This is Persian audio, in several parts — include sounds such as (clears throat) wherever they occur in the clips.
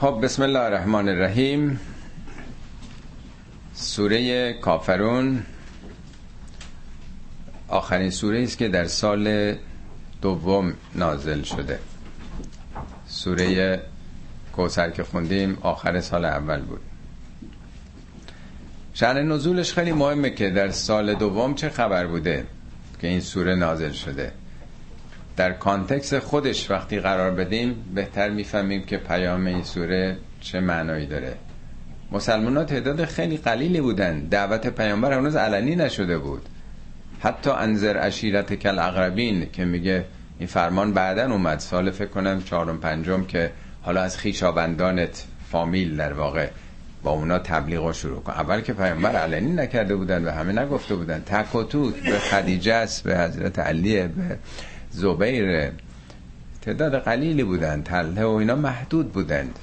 خب بسم الله الرحمن الرحیم. سوره کافرون. آخرین سوره است که در سال دوم نازل شده. سوره کوسر که خوندیم آخر سال اول بود. شأن نزولش خیلی مهمه که در سال دوم چه خبر بوده که این سوره نازل شده. در کانتکس خودش وقتی قرار بدیم بهتر می‌فهمیم که پیام این سوره چه معنایی داره. مسلمان ها تعداد خیلی قلیلی بودن. دعوت پیامبر هنوز علنی نشده بود. حتی انذر اشیرت کل اقربین که میگه این فرمان بعدا اومد. سال فکر کنم چهارم پنجم که حالا از خیشابندانت فامیل در واقع با اونا تبلیغ رو شروع کن. اول که پیامبر علنی نکرده بودن و همه نگفته بودن. تک و توک به خدیجه است به حضرت علیه به زبیر تعداد قلیلی بودن تله و اینا محدود بودند.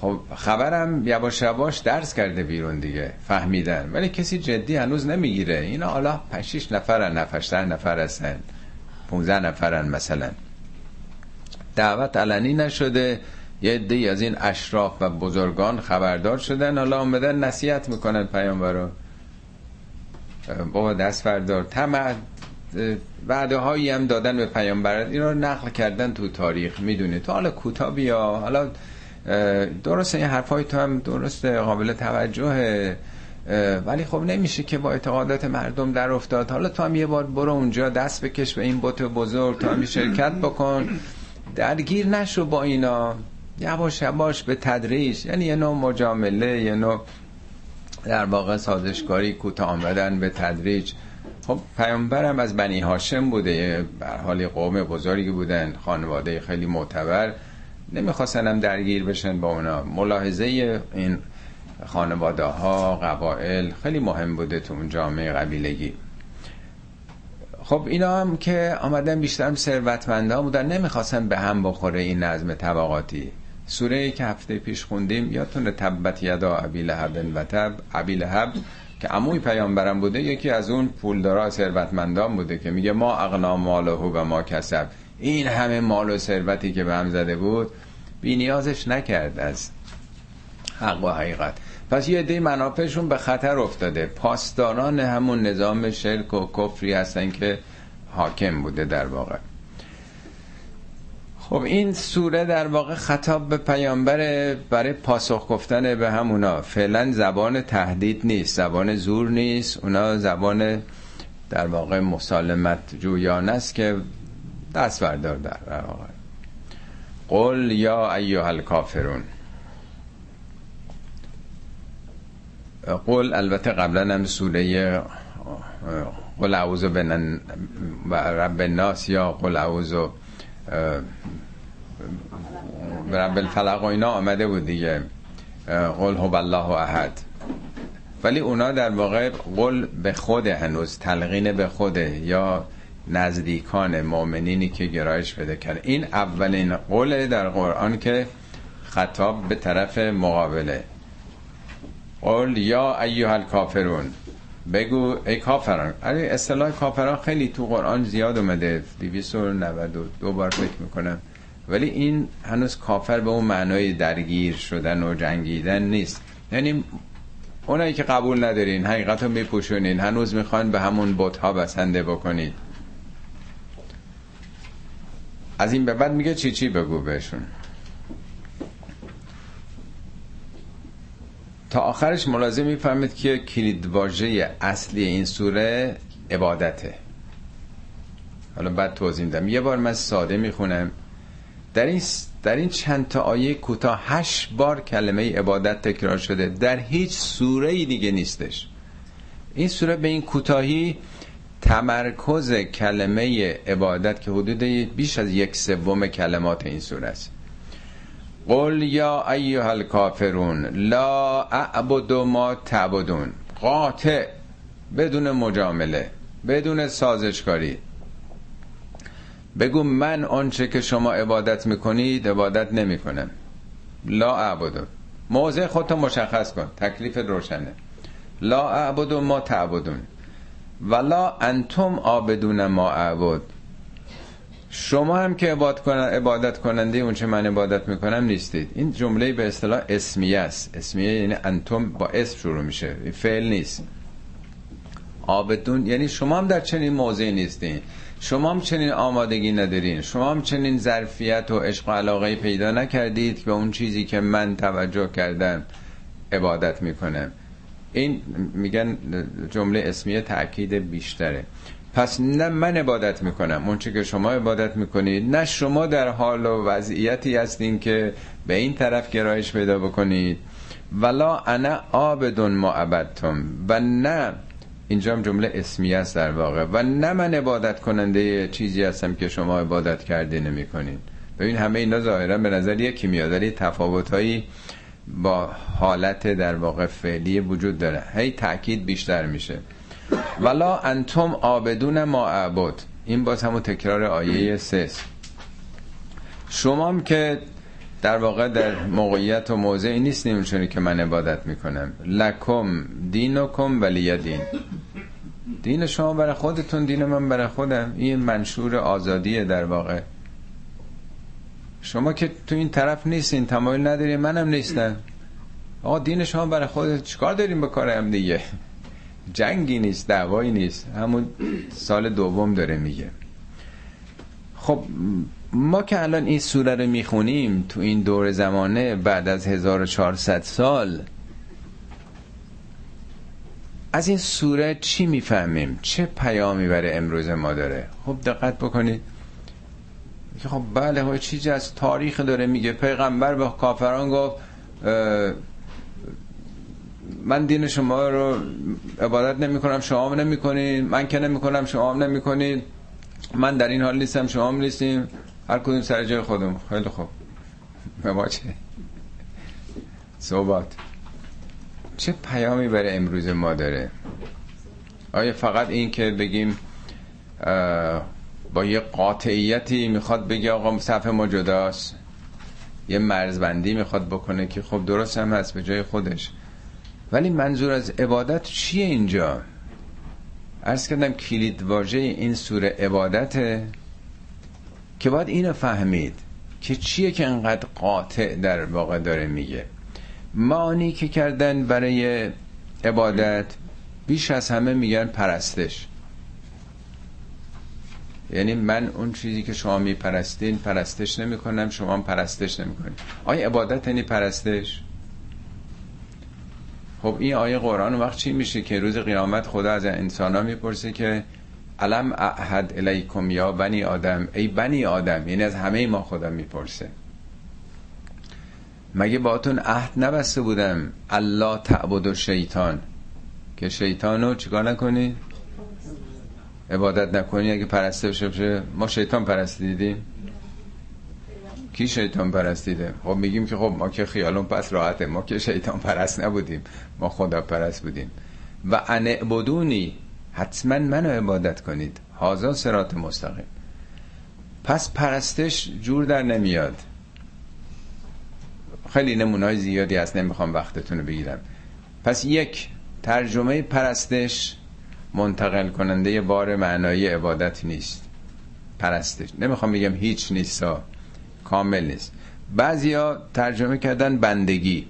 خب خبرم یواش یواش درس کرده بیرون دیگه فهمیدن. ولی کسی جدی هنوز نمی‌گیره. اینا حالا 5 نفرن نفر نفر هستن 15 نفرن مثلا. دعوت علنی نشده یه عده از این اشراف و بزرگان خبردار شدن. حالا آمدن نصیحت می‌کنن پیامبر رو بابا دست بردار طمع وعده هایی هم دادن به پیامبر. این رو نقل کردن تو تاریخ می‌دونی. تو حالا کوتاه بیا. حالا درسته این حرفای تو هم درست قابل توجهه ولی خب نمیشه که با اعتقادات مردم در افتاد. حالا تو هم یه بار برو اونجا دست بکش به این بوت بزرگ تو هم شرکت بکن. درگیر نشو با اینا. یواش یواش به تدریج. یعنی یه نوع مجامله یه نوع در واقع سازشکاری کوتاه آمدن به تدریج. خب پیامبرم از بنی هاشم بوده. به حال قوم بزرگی بودن خانواده خیلی معتبر. نمی‌خواستن هم درگیر بشن با اونا. ملاحظه این خانواده ها قبائل خیلی مهم بوده تو اون جامعه قبیلگی. خب اینا هم که آمدن بیشتر ثروتمندا بودن نمی‌خواستن به هم بخوره این نظم طبقاتی. سوره که هفته پیش خوندیم یادتونه تبت یدا ابی لهب و تب ابی لهب که عموی پیامبرم بوده یکی از اون پولدارا ثروتمندان بوده که میگه ما اغنا ماله و ما کسب. این همه مال و ثروتی که به هم زده بود بی نیازش نکرد از حق و حقیقت. پس یه عده منافعشون به خطر افتاده. پاسداران همون نظام شرک و کفری هستن که حاکم بوده در واقع. خب این سوره در واقع خطاب به پیامبر برای پاسخ گفتن به همونا فعلا زبان تهدید نیست زبان زور نیست. اونا زبان در واقع مسالمت جویانه است که دست بردار در واقع. قل یا ایها الکافرون. قل البته قبلا هم سوره قل اعوذ رب الناس یا قل اعوذ رب الفلق و اینا آمده بود دیگه. قل هو الله احد. ولی اونا در واقع قل به خود هنوز تلقین به خوده یا نزدیکان مؤمنینی که گرایش بده کرد. این اولین قول در قرآن که خطاب به طرف مقابله. قل یا ایها الکافرون بگو ای کافران. اصطلاح کافران خیلی تو قرآن زیاد اومده. 292 بار فکر می‌کنم. ولی این هنوز کافر به اون معنای درگیر شدن و جنگیدن نیست. یعنی اونایی که قبول ندارین حقیقت رو میپوشونین. هنوز می‌خوان به همون بوت ها بسنده بکنید. از این به بعد میگه چی چی بگو بهشون؟ تا آخرش ملازم می‌فهمید که کلیدواژه اصلی این سوره عبادته. حالا بعد توضیح میدم. یه بار من ساده می‌خونم. در این در این چند تا آیه کوتاه هشت بار کلمه عبادت تکرار شده. در هیچ سوره دیگه نیستش. این سوره به این کوتاهی تمرکز کلمه عبادت که حدود بیش از یک سوم کلمات این سوره است. قل یا ایها الکافرون لا اعبد ما تعبدون. قاطع بدون مجامله بدون سازشکاری. بگو من آنچه که شما عبادت می‌کنید عبادت نمی‌کنم. لا اعبد. موضع خودتو مشخص کن تکلیف روشنه. لا اعبد ما تعبدون. ولا انتم عابدون ما اعبد. شما هم که عبادت کننده اون چه من عبادت می‌کنم نیستید. این جمله به اصطلاح اسمیه است. اسمیه یعنی انتم با اسم شروع میشه. فعل نیست. آبدون یعنی شما هم در چنین موضعی نیستین. شما هم چنین آمادگی ندارین. شما هم چنین ظرفیت و عشق و علاقه پیدا نکردید به اون چیزی که من توجه کردم عبادت می‌کنم این میگن جمله اسمیه تاکید بیشتره. پس نه من عبادت می‌کنم اون که شما عبادت می‌کنید نه شما در حال و وضعیتی هستین که به این طرف گرایش پیدا بکنید. ولا انا آبدون ما عبدتم. و نه اینجا هم جمله اسمی است در واقع. و نه من عبادت کننده چیزی هستم که شما عبادت کرده نمی کنین ببین همه اینا ظاهرا به نظر یکی میاد ولی تفاوتهایی با حالت در واقع فعلی وجود داره. هی تاکید بیشتر میشه. ولا انتم آبدون ما عبد این باز همون تکرار آیه سس شما که در واقع در موقعیت و موضعی نیستیم چونی که من عبادت می‌کنم. لکم دینکم ولی دین. دین شما برای خودتون دین من برای خودم. این منشور آزادیه در واقع. شما که تو این طرف نیستین تمایل ندارین منم نیستم. آقا دین شما برای خودت چیکار داریم به دیگه؟ جنگی نیست دعوایی نیست. همون سال دوم داره میگه. خب ما که الان این سوره رو می‌خونیم تو این دور زمانه بعد از 1400 سال از این سوره چی می‌فهمیم؟ چه پیامی برای امروز ما داره؟ خب دقت بکنید. خب بله چیزی از تاریخ داره میگه. پیغمبر به کافران گفت من دین شما رو عبادت نمی کنم شما هم نمی کنید من که نمی کنم شما هم نمی کنید من در این حال نیستم شما هم نیستیم. هر کدوم سر جای خودم خیلی خوب. به ما چه؟ صحبت چه پیامی برای امروز ما داره؟ آیا فقط این که بگیم با یه قاطعیتی می‌خواد بگه آقا صف ما جداست؟ یه مرزبندی می‌خواد بکنه که خب درست هم هست به جای خودش. ولی منظور از عبادت چیه اینجا؟ ارز کردم کلید واژه این سوره عبادته که باید اینو فهمید که چیه که انقدر قاطع در واقع داره میگه. معانی که کردن برای عبادت بیش از همه میگن پرستش. یعنی من اون چیزی که شما میپرستین پرستش نمی کنم شما هم پرستش نمی کنیم آیا عبادت یعنی پرستش؟ خب این آیه قرآن وقت چی میشه که روز قیامت خدا از انسان ها می‌پرسه که علم احد الیکم یا بنی آدم؟ ای بنی آدم یعنی از همه ما خدا می‌پرسه. مگه باتون عهد نبسته بودم؟ الله تعبد و شیطان که شیطانو چیکار نکنی؟ عبادت نکنی اگه پرسته بشه ما شیطان پرستیدیم. کی شیطان پرستیده؟ خب میگیم که خب ما که خیالون پس راحته. ما که شیطان پرست نبودیم. ما خدا پرست بودیم. و انعبدونی حتما منو عبادت کنید. هازا سرات مستقیم. پس پرستش جور در نمیاد. خیلی نمونای زیادی هست. نمی‌خوام وقتتون رو بگیرم. پس یک ترجمه پرستش منتقل کننده بار معنایی عبادت نیست. پرستش. نمی‌خوام بگم هیچ نیستا. کامل نیست. بعضیا ترجمه کردن بندگی.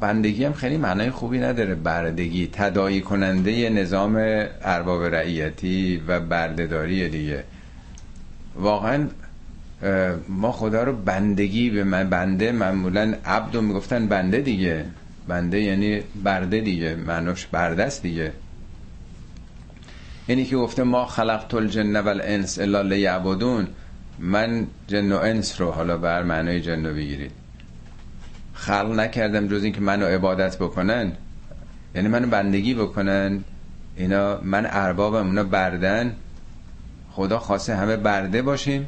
بندگی هم خیلی معنای خوبی نداره. بردگی تدایی کننده نظام ارباب رعیتی و بردهداری دیگه. واقعا ما خدا رو بندگی به من بنده معمولا عبد می‌گفتن بنده دیگه. بنده یعنی برده دیگه. معناش برده است دیگه. یعنی که گفته ما خلقت الجن و الانس الا لیعبدون. من جن و انس رو حالا بر معنای جن رو بگیرید. خلق نکردم جز اینکه منو عبادت بکنن. یعنی منو بندگی بکنن. اینا من اربابم اونا بردن. خدا خواسته همه برده باشیم.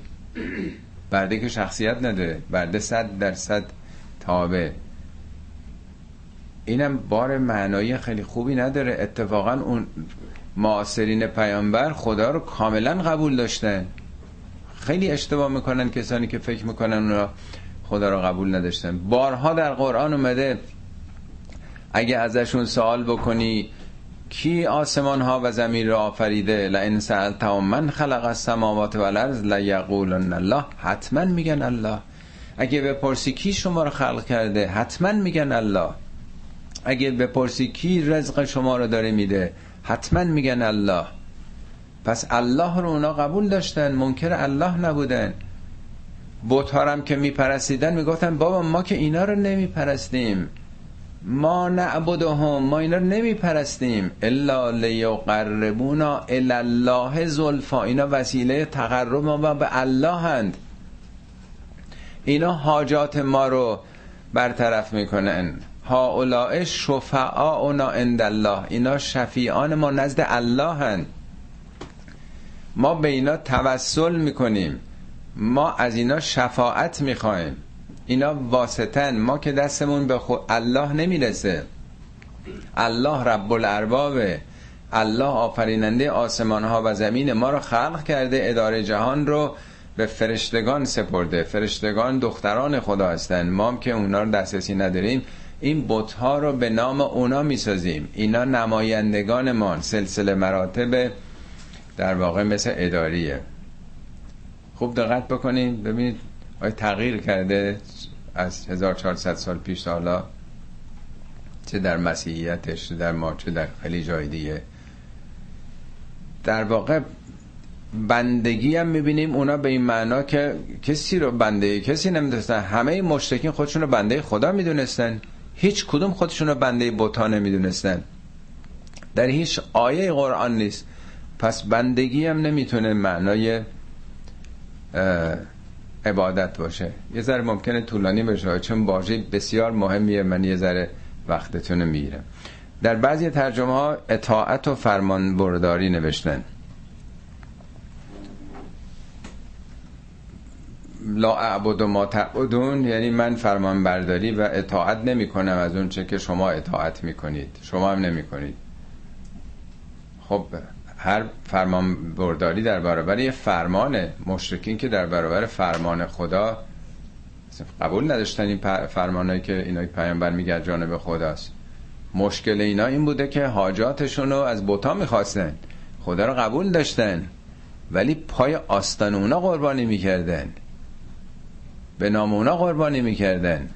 برده که شخصیت نداره. برده صد در صد تابه اینم بار معنایی خیلی خوبی نداره. اتفاقا اون معاصرین پیامبر خدا رو کاملا قبول داشتن خیلی اشتباه می‌کنن کسانی که فکر می‌کنن اونا خدا رو قبول نداشتن. بارها در قرآن اومده اگه ازشون سوال بکنی کی آسمان ها و زمین را آفریده؟ لئن سألتهم من خلق السماوات والارض لیقولن الله. حتما میگن الله. اگه بپرسی کی شما رو خلق کرده؟ حتما میگن الله. اگه بپرسی کی رزق شما رو داره میده؟ حتما میگن الله. پس الله رو اونا قبول داشتن منکر الله نبودن. بوتارم که میپرستیدن می‌گفتن بابا ما که اینا رو نمیپرستیم. ما نعبدهم ما اینا رو نمیپرستیم. الا لیقربونا الله زلفا. اینا وسیله تقرب ما به الله هند. اینا حاجات ما رو برطرف می‌کنن. هاولاء شفعاؤنا عند الله اینا شفیعان ما نزد الله هن ما به اینا توسل می‌کنیم. ما از اینا شفاعت می‌خوایم اینا واسطن. ما که دستمون به خود الله نمی‌رسه. الله رب الاربابه. الله آفریننده آسمان ها و زمین ما رو خلق کرده اداره جهان رو به فرشتگان سپرده. فرشتگان دختران خدا هستن. ما که اونا رو دسترسی نداریم. این بتها رو به نام اونا می‌سازیم. اینا نمایندگان ما سلسله مراتب در واقع مثل اداریه. خوب دقت بکنید ببینید آیا تغییر کرده از 1400 سال پیش حالا. چه در مسیحیتش در ما چه در خیلی جای دیگه در واقع بندگی هم می‌بینیم اونا به این معنا که کسی رو بنده کسی نمی‌دونستن. همه مشتکین خودشون رو بنده خدا می‌دونستن. هیچ کدوم خودشون رو بنده بوتا نمی‌دونستن. در هیچ آیه قرآن نیست. پس بندگی هم نمی‌تونه معنای عبادت باشه. یه ذره ممکنه طولانی بشه چون واژه بسیار مهمیه. من یه ذره وقتتون می‌گیرم. در بعضی ترجمه ها اطاعت و فرمان برداری نوشتن. لا اعبد ما تعبدون یعنی من فرمان برداری و اطاعت نمی کنم از اون چه که شما اطاعت می کنید شما هم نمی کنید خب هر فرمان برداری در برابر یه فرمانه مشرکین که در برابر فرمان خدا قبول نداشتن این فرمانهایی که اینا پیامبر میگه جانب خداست. مشکل اینا این بوده که حاجاتشون رو از بوتا می‌خواستن. خدا رو قبول داشتن. ولی پای آستان اونا قربانی می‌کردن. به نام اونا قربانی می‌کردن.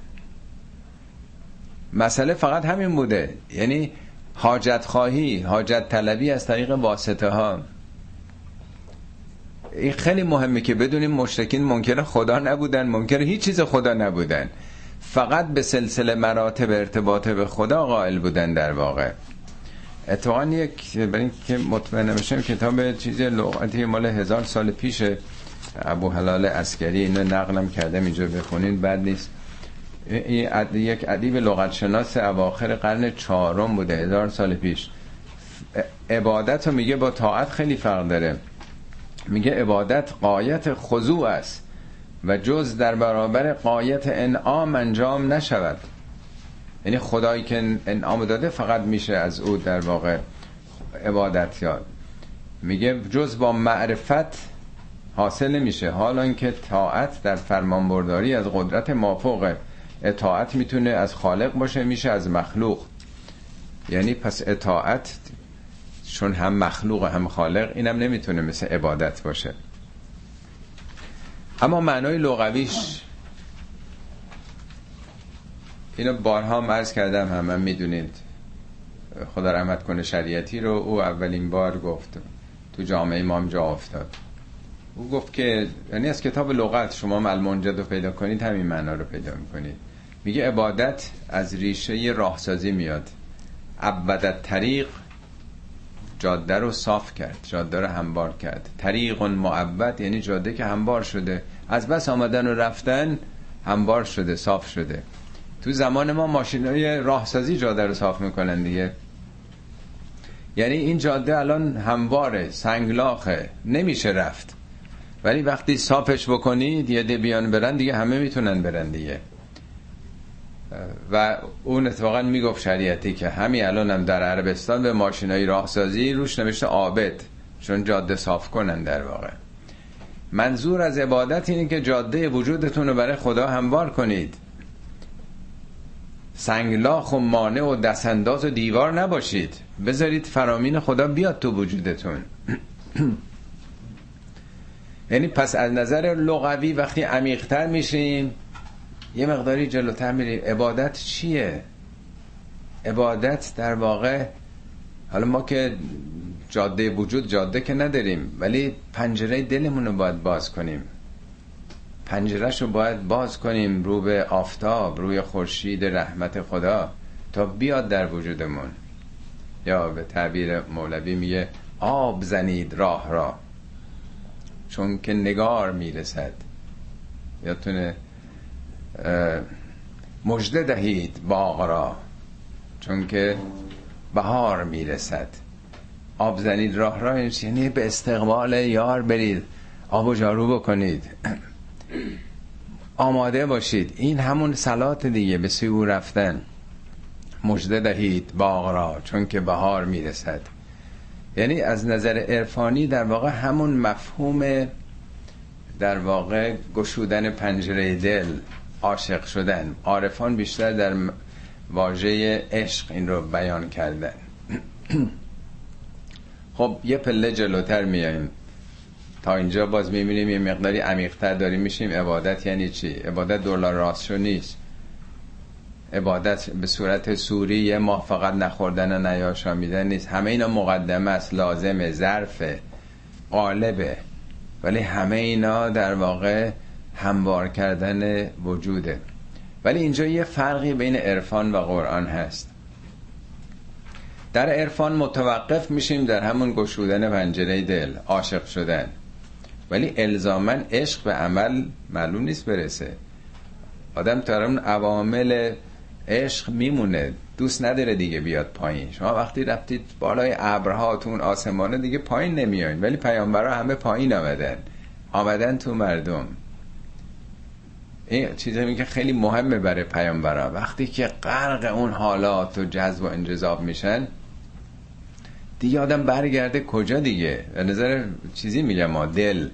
مسئله فقط همین بوده. یعنی حاجت خواهی حاجت طلبی از طریق واسطه ها این خیلی مهمه که بدونیم مشرکین ممکنه خدا نبودن ممکنه هیچ چیز خدا نبودن. فقط به سلسله مراتب ارتباط به خدا قائل بودن در واقع. اتفاقا یک برای که مطمئن نمیشم کتاب چیز لغتی مال هزار سال پیش ابو حلال اسکری اینو نقلم کردم اینجا بخونین بعد نیست. یک ادیب لغتشناس اواخر قرن چهارم بوده هزار سال پیش. عبادت رو میگه با طاعت خیلی فرق داره. میگه عبادت قایت خضوع است و جز در برابر قایت انعام انجام نشود. یعنی خدایی که انعام داده فقط میشه از او در واقع عبادت یاد. میگه جز با معرفت حاصل نمیشه. حالا اینکه طاعت در فرمان برداری از قدرت مافوقه اطاعت می‌تونه از خالق باشه میشه از مخلوق. یعنی پس اطاعت چون هم مخلوق هم خالق اینم نمی‌تونه مثل عبادت باشه. اما معنای لغویش اینو بارها هم عرض کردم همه می‌دونید. خدا رحمت کنه شریعتی رو او اولین بار گفت. تو جامعه امام جا افتاد. او گفت که یعنی از کتاب لغت شما المنجد رو پیدا کنید همین معنا رو پیدا می‌کنید. میگه عبادت از ریشه راهسازی میاد. عبدت طریق جاده رو صاف کرد جاده رو همبار کرد. طریق معبد یعنی جاده که همبار شده. از بس آمدن و رفتن همبار شده صاف شده. تو زمان ما ماشین های راهسازی جاده رو صاف می‌کنن دیگه. یعنی این جاده الان همواره سنگلاخه نمیشه رفت. ولی وقتی صافش بکنید یه بیان برن دیگه همه می‌تونن برن دیگه. و اون اتفاقا می‌گفت شریعتی که همین الان هم در عربستان به ماشینای راهسازی روش نوشته عابد چون جاده صاف کنن در واقع. منظور از عبادت اینه که جاده وجودتون رو برای خدا هموار کنید. سنگلاخ و مانع و دستانداز و دیوار نباشید. بذارید فرامین خدا بیاد تو وجودتون. (clears throat) یعنی پس از نظر لغوی وقتی عمیقتر میشیم یه مقداری جلوتر میریم عبادت چیه؟ عبادت در واقع حالا ما که جاده وجود جاده که نداریم ولی پنجره دلمون رو باید باز کنیم. پنجرهش رو باید باز کنیم رو به آفتاب روی خورشید رحمت خدا تا بیاد در وجودمون. یا به تعبیر مولوی میگه آب زنید راه را. چون که نگار می‌رسد. یادتونه مجده دهید باغ را چون که بهار می‌رسد. آب زنید راه را یعنی به استقبال یار برید. آب و جارو بکنید. آماده باشید. این همون سلات دیگه به سوی او رفتن. مجده دهید باغ را چون که بهار می‌رسد. یعنی از نظر عرفانی در واقع همون مفهوم در واقع گشودن پنجره دل عاشق شدن. عارفان بیشتر در واژه عشق این رو بیان کردن. (clears throat) خب یه پله جلوتر میاییم تا اینجا باز می‌بینیم یه مقداری عمیقتر داریم میشیم عبادت یعنی چی؟ عبادت دلار راستشو نیست. عبادت به صورت سوری یه ماه فقط نخوردن و نیاشامیدن نیست. همه اینا مقدمه است لازمه ظرفه قالبه ولی همه اینا در واقع هموار کردن وجوده. ولی اینجا یه فرقی بین عرفان و قرآن هست. در عرفان متوقف میشیم در همون گشودن پنجره دل عاشق شدن. ولی الزاما عشق به عمل معلوم نیست برسه. آدم تا اون عوامل عشق میمونه. دوست نداره دیگه بیاد پایین. شما وقتی رفتید بالای ابرهاتون آسمانه دیگه پایین نمیاین ولی پیامبرا همه پایین آمدن. آمدن تو مردم. این چیزی که خیلی مهمه برای پیامبرا وقتی که غرق اون حالات و جذب و انجذاب میشن دیگه آدم برگرده کجا دیگه؟ به نظر چیزی میگم ما دل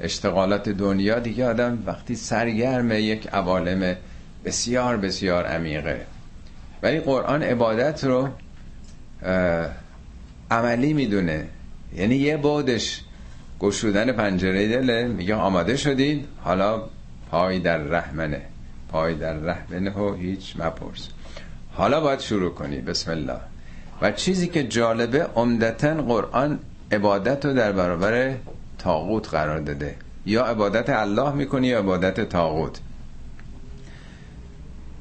اشتغالات دنیا دیگه آدم وقتی سرگرم یک عوالم بسیار بسیار عمیقه. ولی قرآن عبادت رو عملی می‌دونه. یعنی یه بودش گشودن پنجره دله میگه آماده شدید حالا پای در رحمنه. پای در رحمنه و هیچ مپرس. حالا باید شروع کنی. بسم الله. و چیزی که جالبه عمدتا قرآن عبادت رو در برابر تاغوت قرار داده. یا عبادت الله می‌کنی یا عبادت تاغوت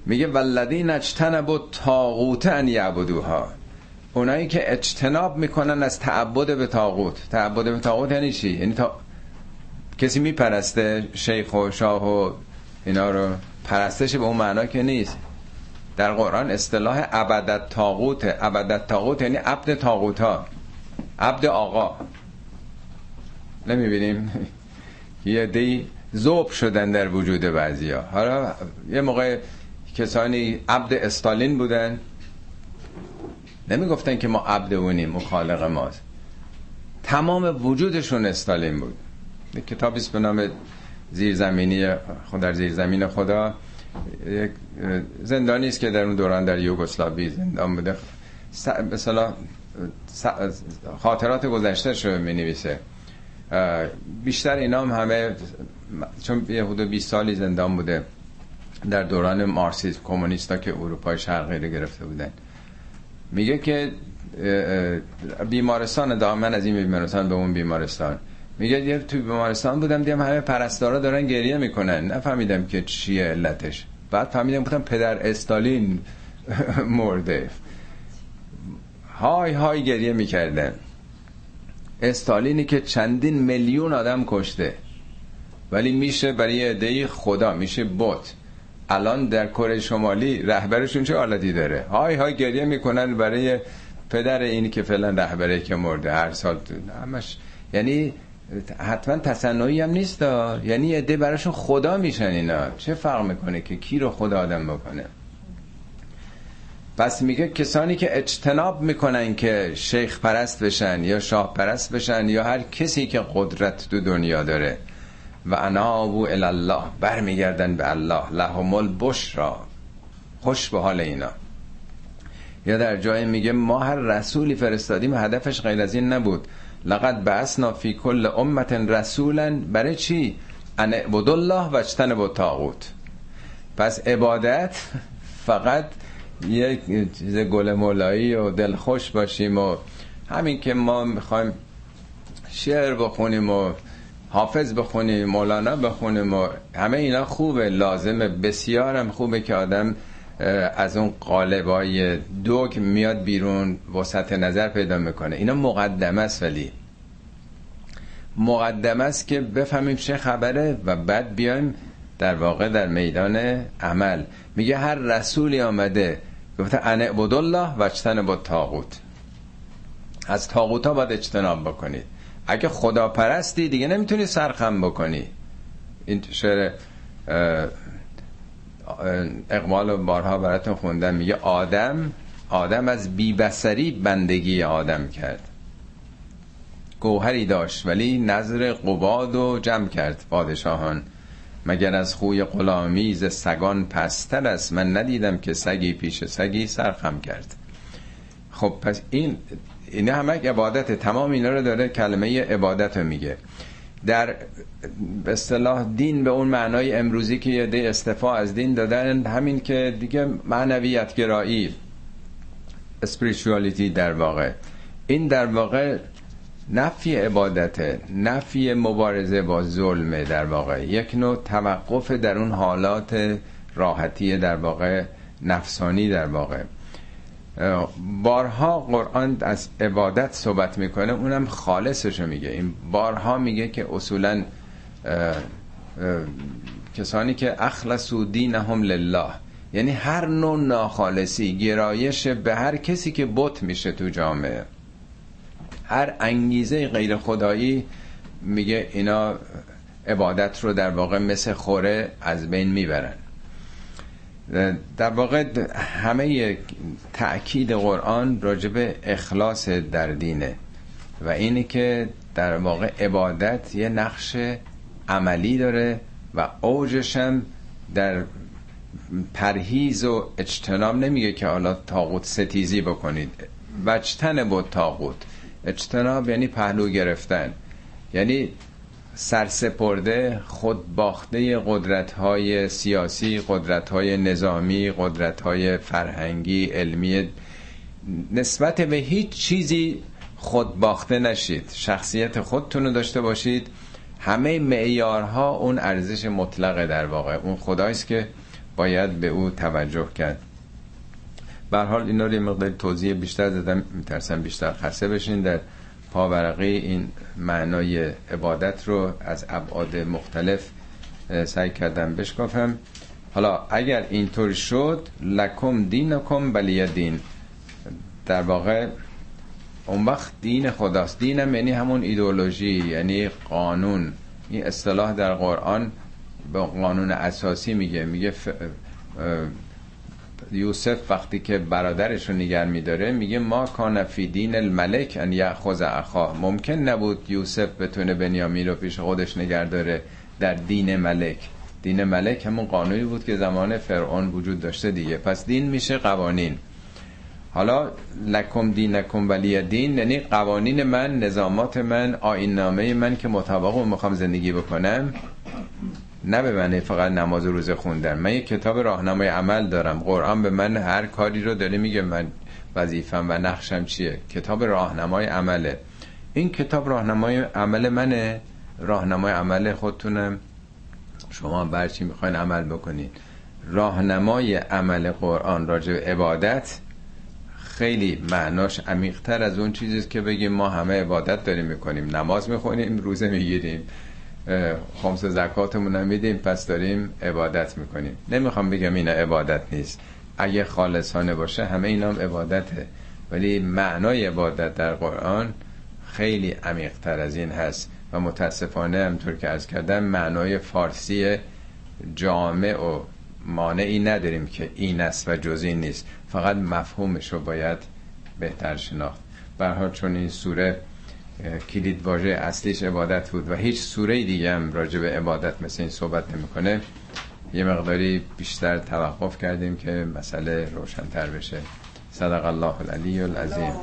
میگه ولذین اجتنبوا تاغوت ان یعبدوها. اونایی که اجتناب می‌کنن از تعبد به تاغوت تعبد به تاغوت یعنی چی؟ یعنی تا... کسی میپرسته شیخ و شاه و اینا رو پرستش به اون معنا که نیست. در قرآن اصطلاح عبدت تاغوت عبدت تاغوت یعنی عبد تاغوت ها عبد آقا. نمی‌بینیم. (laughs) یه دی زوب شدن در وجود بعضی ها حالا یه موقع کسانی عبد استالین بودن. نمی‌گفتن که ما عبد اونیم مخالق ماست. تمام وجودشون استالین بود. کتابیست به نام زیرزمینی خود در زیرزمین خدا. یک زندانی است که در اون دوران در یوگسلاوی زندان بوده. مثلا خاطرات گذشته شو می نویسه بیشتر اینا هم همه چون یه حدود 20 سالی زندان بوده. در دوران مارسیسم کمونیستا که اروپای شرقی رو گرفته بودن. میگه که بیمارستان دامن از این بیمارستان به اون بیمارستان. میگه یه توی بیمارستان بودم دیدم همه پرستارا دارن گریه می‌کنن. نفهمیدم که چیه علتش. بعد فهمیدم گفتم پدر استالین (laughs) مرده. های های گریه می‌کردن. استالینی که چندین میلیون آدم کشته. ولی میشه برای عده خدا میشه بوت. الان در کره شمالی رهبرشون چه حالتی داره؟ های های گریه می‌کنن برای پدر اینی که فعلا رهبره که مرده هر سال همش. یعنی حتما تصنعی هم نیست یعنی عده براشون خدا میشن اینا. چه فرق می‌کنه که کی رو خدا آدم بکنه؟ پس میگه کسانی که اجتناب می‌کنن که شیخ پرست بشن یا شاه پرست بشن یا هر کسی که قدرت دو دنیا داره و انابو الله برمیگردن به الله. لهم البشرا. خوش به حال اینا. یا در جای میگه ما هر رسولی فرستادیم هدفش غیر از این نبود. لقد بعثنا فی کل امت رسولا. برای چی؟ ان اعبد الله و اجتنبوا الطاغوت. پس عبادت (laughs) فقط یک چیز گل مولایی و دلخوش باشیم و همین که ما می‌خوایم شعر بخونیم و حافظ بخونیم مولانا بخونیم و همه اینا خوبه لازمه. بسیارم خوبه که آدم از اون قالبای دوگ میاد بیرون وسط نظر پیدا می‌کنه. اینا مقدمه است ولی. مقدمه است که بفهمیم چه خبره و بعد بیایم در واقع در میدان عمل. میگه هر رسولی آمده گفته ان الله و با تاغوت از تاغوت ها باید اجتناب بکنید. اگه خدا پرستی دیگه نمی‌تونی سرخم بکنی. این شعر اقبال و بارها براتون خوندم. میگه آدم آدم از بیبسری بندگی آدم کرد. گوهری داشت ولی نظر قباد و جمع کرد پادشاهان. مگر از خوی غلامی ز سگان پستر است؟ من ندیدم که سگی پیش سگی سرخم کرد. خب پس این این همه عبادت تمام اینا رو داره کلمه عبادت رو میگه. در به اصطلاح دین به اون معنای امروزی که یه ده استفا از دین دادن همین که دیگه معنویت گرایی اسپریچوالیتی در واقع. این در واقع نفی عبادته نفی مبارزه با ظلمه در واقع. یک نوع توقف در اون حالات راحتی در واقع نفسانی در واقع. بارها قرآن از عبادت صحبت می‌کنه اونم خالصشو میگه. این بارها میگه که اصولا کسانی که اخلصو دینهم لله. یعنی هر نوع ناخالصی گرایش به هر کسی که بت میشه تو جامعه. هر انگیزه غیر خدایی میگه اینا عبادت رو در واقع مثل خوره از بین می‌برن. در واقع همه تأکید قرآن راجب اخلاص در دینه و اینی که در واقع عبادت یه نقش عملی داره و اوجش هم در پرهیز و اجتناب نمیگه که حالا تاغوت ستیزی بکنید. وجتن بود تاغوت اجتناب یعنی پهلو گرفتن. یعنی سرسپرده خود باخته قدرت های سیاسی قدرت های نظامی قدرت های فرهنگی علمی نسبت به هیچ چیزی خود باخته نشید. شخصیت خودتون رو داشته باشید. همه معیارها اون ارزش مطلقه در واقع. اون خدایست که باید به او توجه کرد. به حال اینا رو یه مقدار توضیح بیشتر دادم. میترسم بیشتر خسته بشین. در پاورقی این معنای عبادت رو از ابعاد مختلف سعی کردم بشکافم. حالا اگر اینطور شد لکم دینکم بلی دین در واقع اون وقت دین خداست. دینم یعنی همون ایدولوژی یعنی قانون. این اصطلاح در قرآن به قانون اساسی میگه. میگه یوسف وقتی که برادرش رو نگر میداره میگه ما کان دین الملک ان یاخذ اخا ممکن نبود یوسف بتونه بنیامین رو پیش خودش نگر داره در دین ملک. دین ملک همون قانونی بود که زمان فرعون وجود داشته دیگه. پس دین میشه قوانین. حالا لکم دینکم ولی دین یعنی قوانین من نظامات من آین نامه من که مطابق می‌خوام زندگی بکنم نه به معنی فقط نماز و روزه خوندن. من یک کتاب راهنمای عمل دارم. قرآن به من هر کاری رو داره میگه من وظیفم و نقشم چیه؟ کتاب راهنمای عمله. این کتاب راهنمای عمل منه. راهنمای عمل خودتونم. شما برچی می‌خواین عمل بکنین. راهنمای عمل قرآن راجع عبادت خیلی معناش عمیقتر از اون چیزیست که بگیم ما همه عبادت داریم می‌کنیم. نماز می‌خونیم روزه می‌گیریم. خمس زکاتمون هم پس داریم عبادت می‌کنیم. نمی‌خوام بگم این عبادت نیست. اگه خالصانه باشه همه اینا هم عبادته. ولی معنای عبادت در قرآن خیلی عمیقتر از این هست و متاسفانه همطور که از کردم معنای فارسی جامع و مانعی نداریم که این است و جز نیست. فقط مفهومش رو باید بهتر شناخت. برها چون این سوره کلید واژه اصلیش عبادت بود و هیچ سوره دیگه هم راجع به عبادت مثل این صحبت نمی‌کنه. یه مقداری بیشتر توقف کردیم که مسئله روشنتر بشه. صدق الله العلی العظیم.